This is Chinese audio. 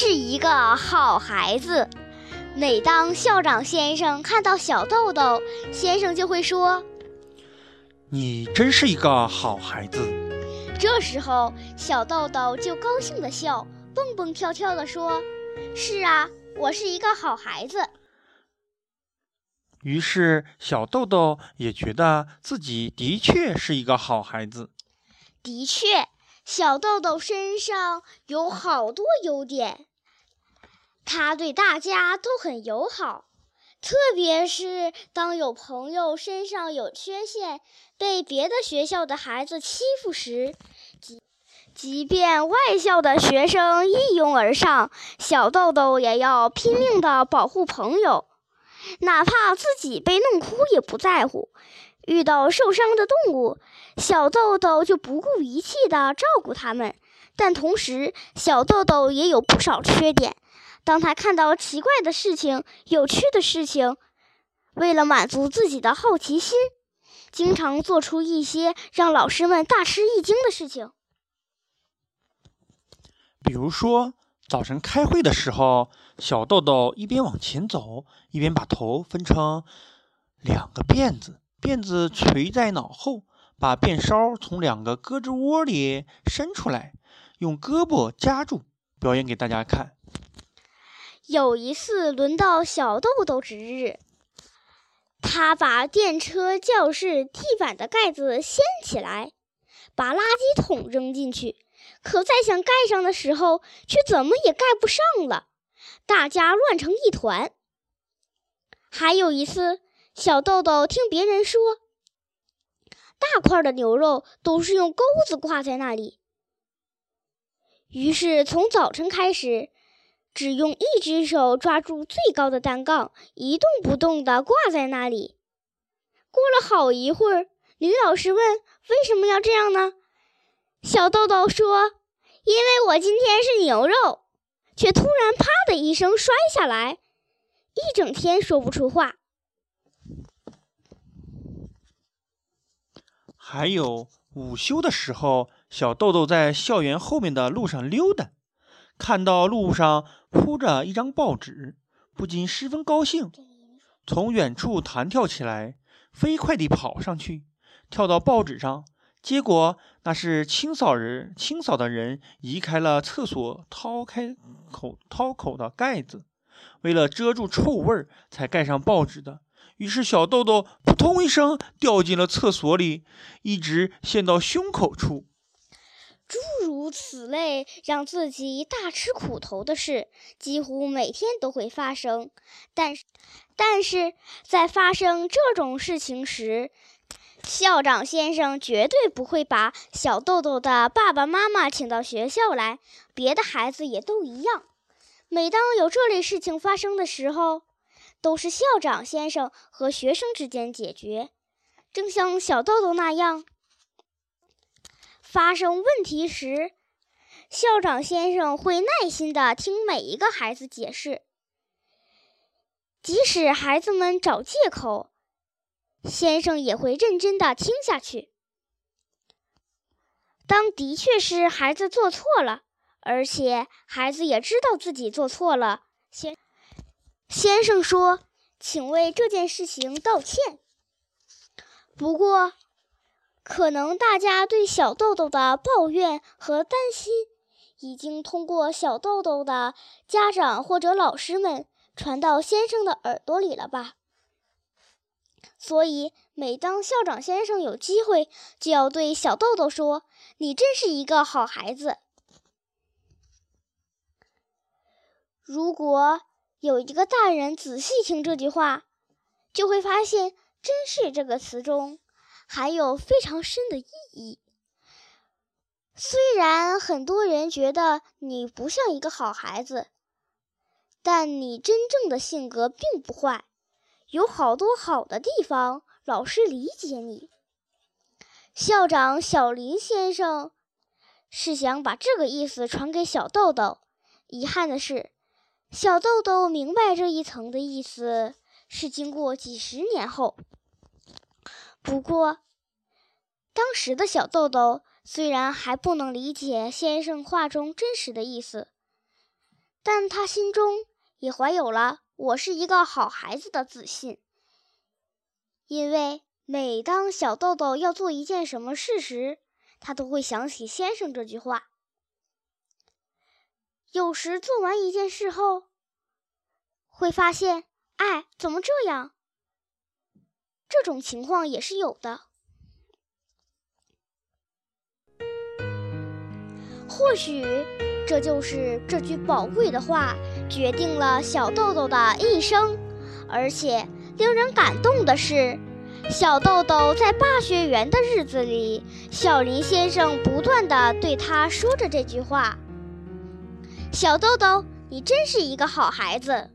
是一个好孩子。每当校长先生看到小豆豆，先生就会说：“你真是一个好孩子。”这时候，小豆豆就高兴地笑，蹦蹦跳跳地说：“是啊，我是一个好孩子。”于是，小豆豆也觉得自己的确是一个好孩子。的确，小豆豆身上有好多优点。他对大家都很友好，特别是当有朋友身上有缺陷，被别的学校的孩子欺负时，即即便外校的学生一拥而上，小豆豆也要拼命地保护朋友，哪怕自己被弄哭也不在乎。遇到受伤的动物，小豆豆就不顾一切地照顾它们。但同时，小豆豆也有不少缺点。当他看到奇怪的事情、有趣的事情，为了满足自己的好奇心，经常做出一些让老师们大吃一惊的事情。比如说，早晨开会的时候，小豆豆一边往前走，一边把头分成两个辫子，辫子垂在脑后，把辫梢从两个胳肢窝里伸出来，用胳膊夹住，表演给大家看。有一次，轮到小豆豆值日，他把电车教室地板的盖子掀起来，把垃圾桶扔进去，可再想盖上的时候，却怎么也盖不上了，大家乱成一团。还有一次，小豆豆听别人说，大块的牛肉都是用钩子挂在那里，于是从早晨开始。只用一只手抓住最高的单杠，一动不动地挂在那里。过了好一会儿，女老师问：“为什么要这样呢？”小豆豆说：“因为我今天是牛肉。”却突然“啪”的一声摔下来，一整天说不出话。还有午休的时候，小豆豆在校园后面的路上溜达。看到路上铺着一张报纸，不禁十分高兴，从远处弹跳起来，飞快地跑上去，跳到报纸上。结果那是清扫人，清扫的人移开了厕所掏开口掏口的盖子，为了遮住臭味儿才盖上报纸的。于是小豆豆扑通一声掉进了厕所里，一直陷到胸口处。诸如此类，让自己大吃苦头的事，几乎每天都会发生。但是，但是在发生这种事情时，校长先生绝对不会把小豆豆的爸爸妈妈请到学校来，别的孩子也都一样。每当有这类事情发生的时候，都是校长先生和学生之间解决，正像小豆豆那样。发生问题时，校长先生会耐心地听每一个孩子解释，即使孩子们找借口，先生也会认真地听下去。当的确是孩子做错了，而且孩子也知道自己做错了，先先生说：“请为这件事情道歉。”不过。可能大家对小豆豆的抱怨和担心，已经通过小豆豆的家长或者老师们传到先生的耳朵里了吧？所以，每当校长先生有机会，就要对小豆豆说：“你真是一个好孩子。”如果有一个大人仔细听这句话，就会发现“真是”这个词中。还有非常深的意义。虽然很多人觉得你不像一个好孩子，但你真正的性格并不坏，有好多好的地方。老师理解你。校长小林先生是想把这个意思传给小豆豆。遗憾的是，小豆豆明白这一层的意思是经过几十年后。不过，当时的小豆豆虽然还不能理解先生话中真实的意思，但他心中也怀有了“我是一个好孩子”的自信，因为每当小豆豆要做一件什么事时，他都会想起先生这句话。有时做完一件事后，会发现，哎，怎么这样？这种情况也是有的。或许这就是这句宝贵的话决定了小豆豆的一生。而且令人感动的是，小豆豆在巴学园的日子里，小林先生不断的对他说着这句话：“小豆豆，你真是一个好孩子。”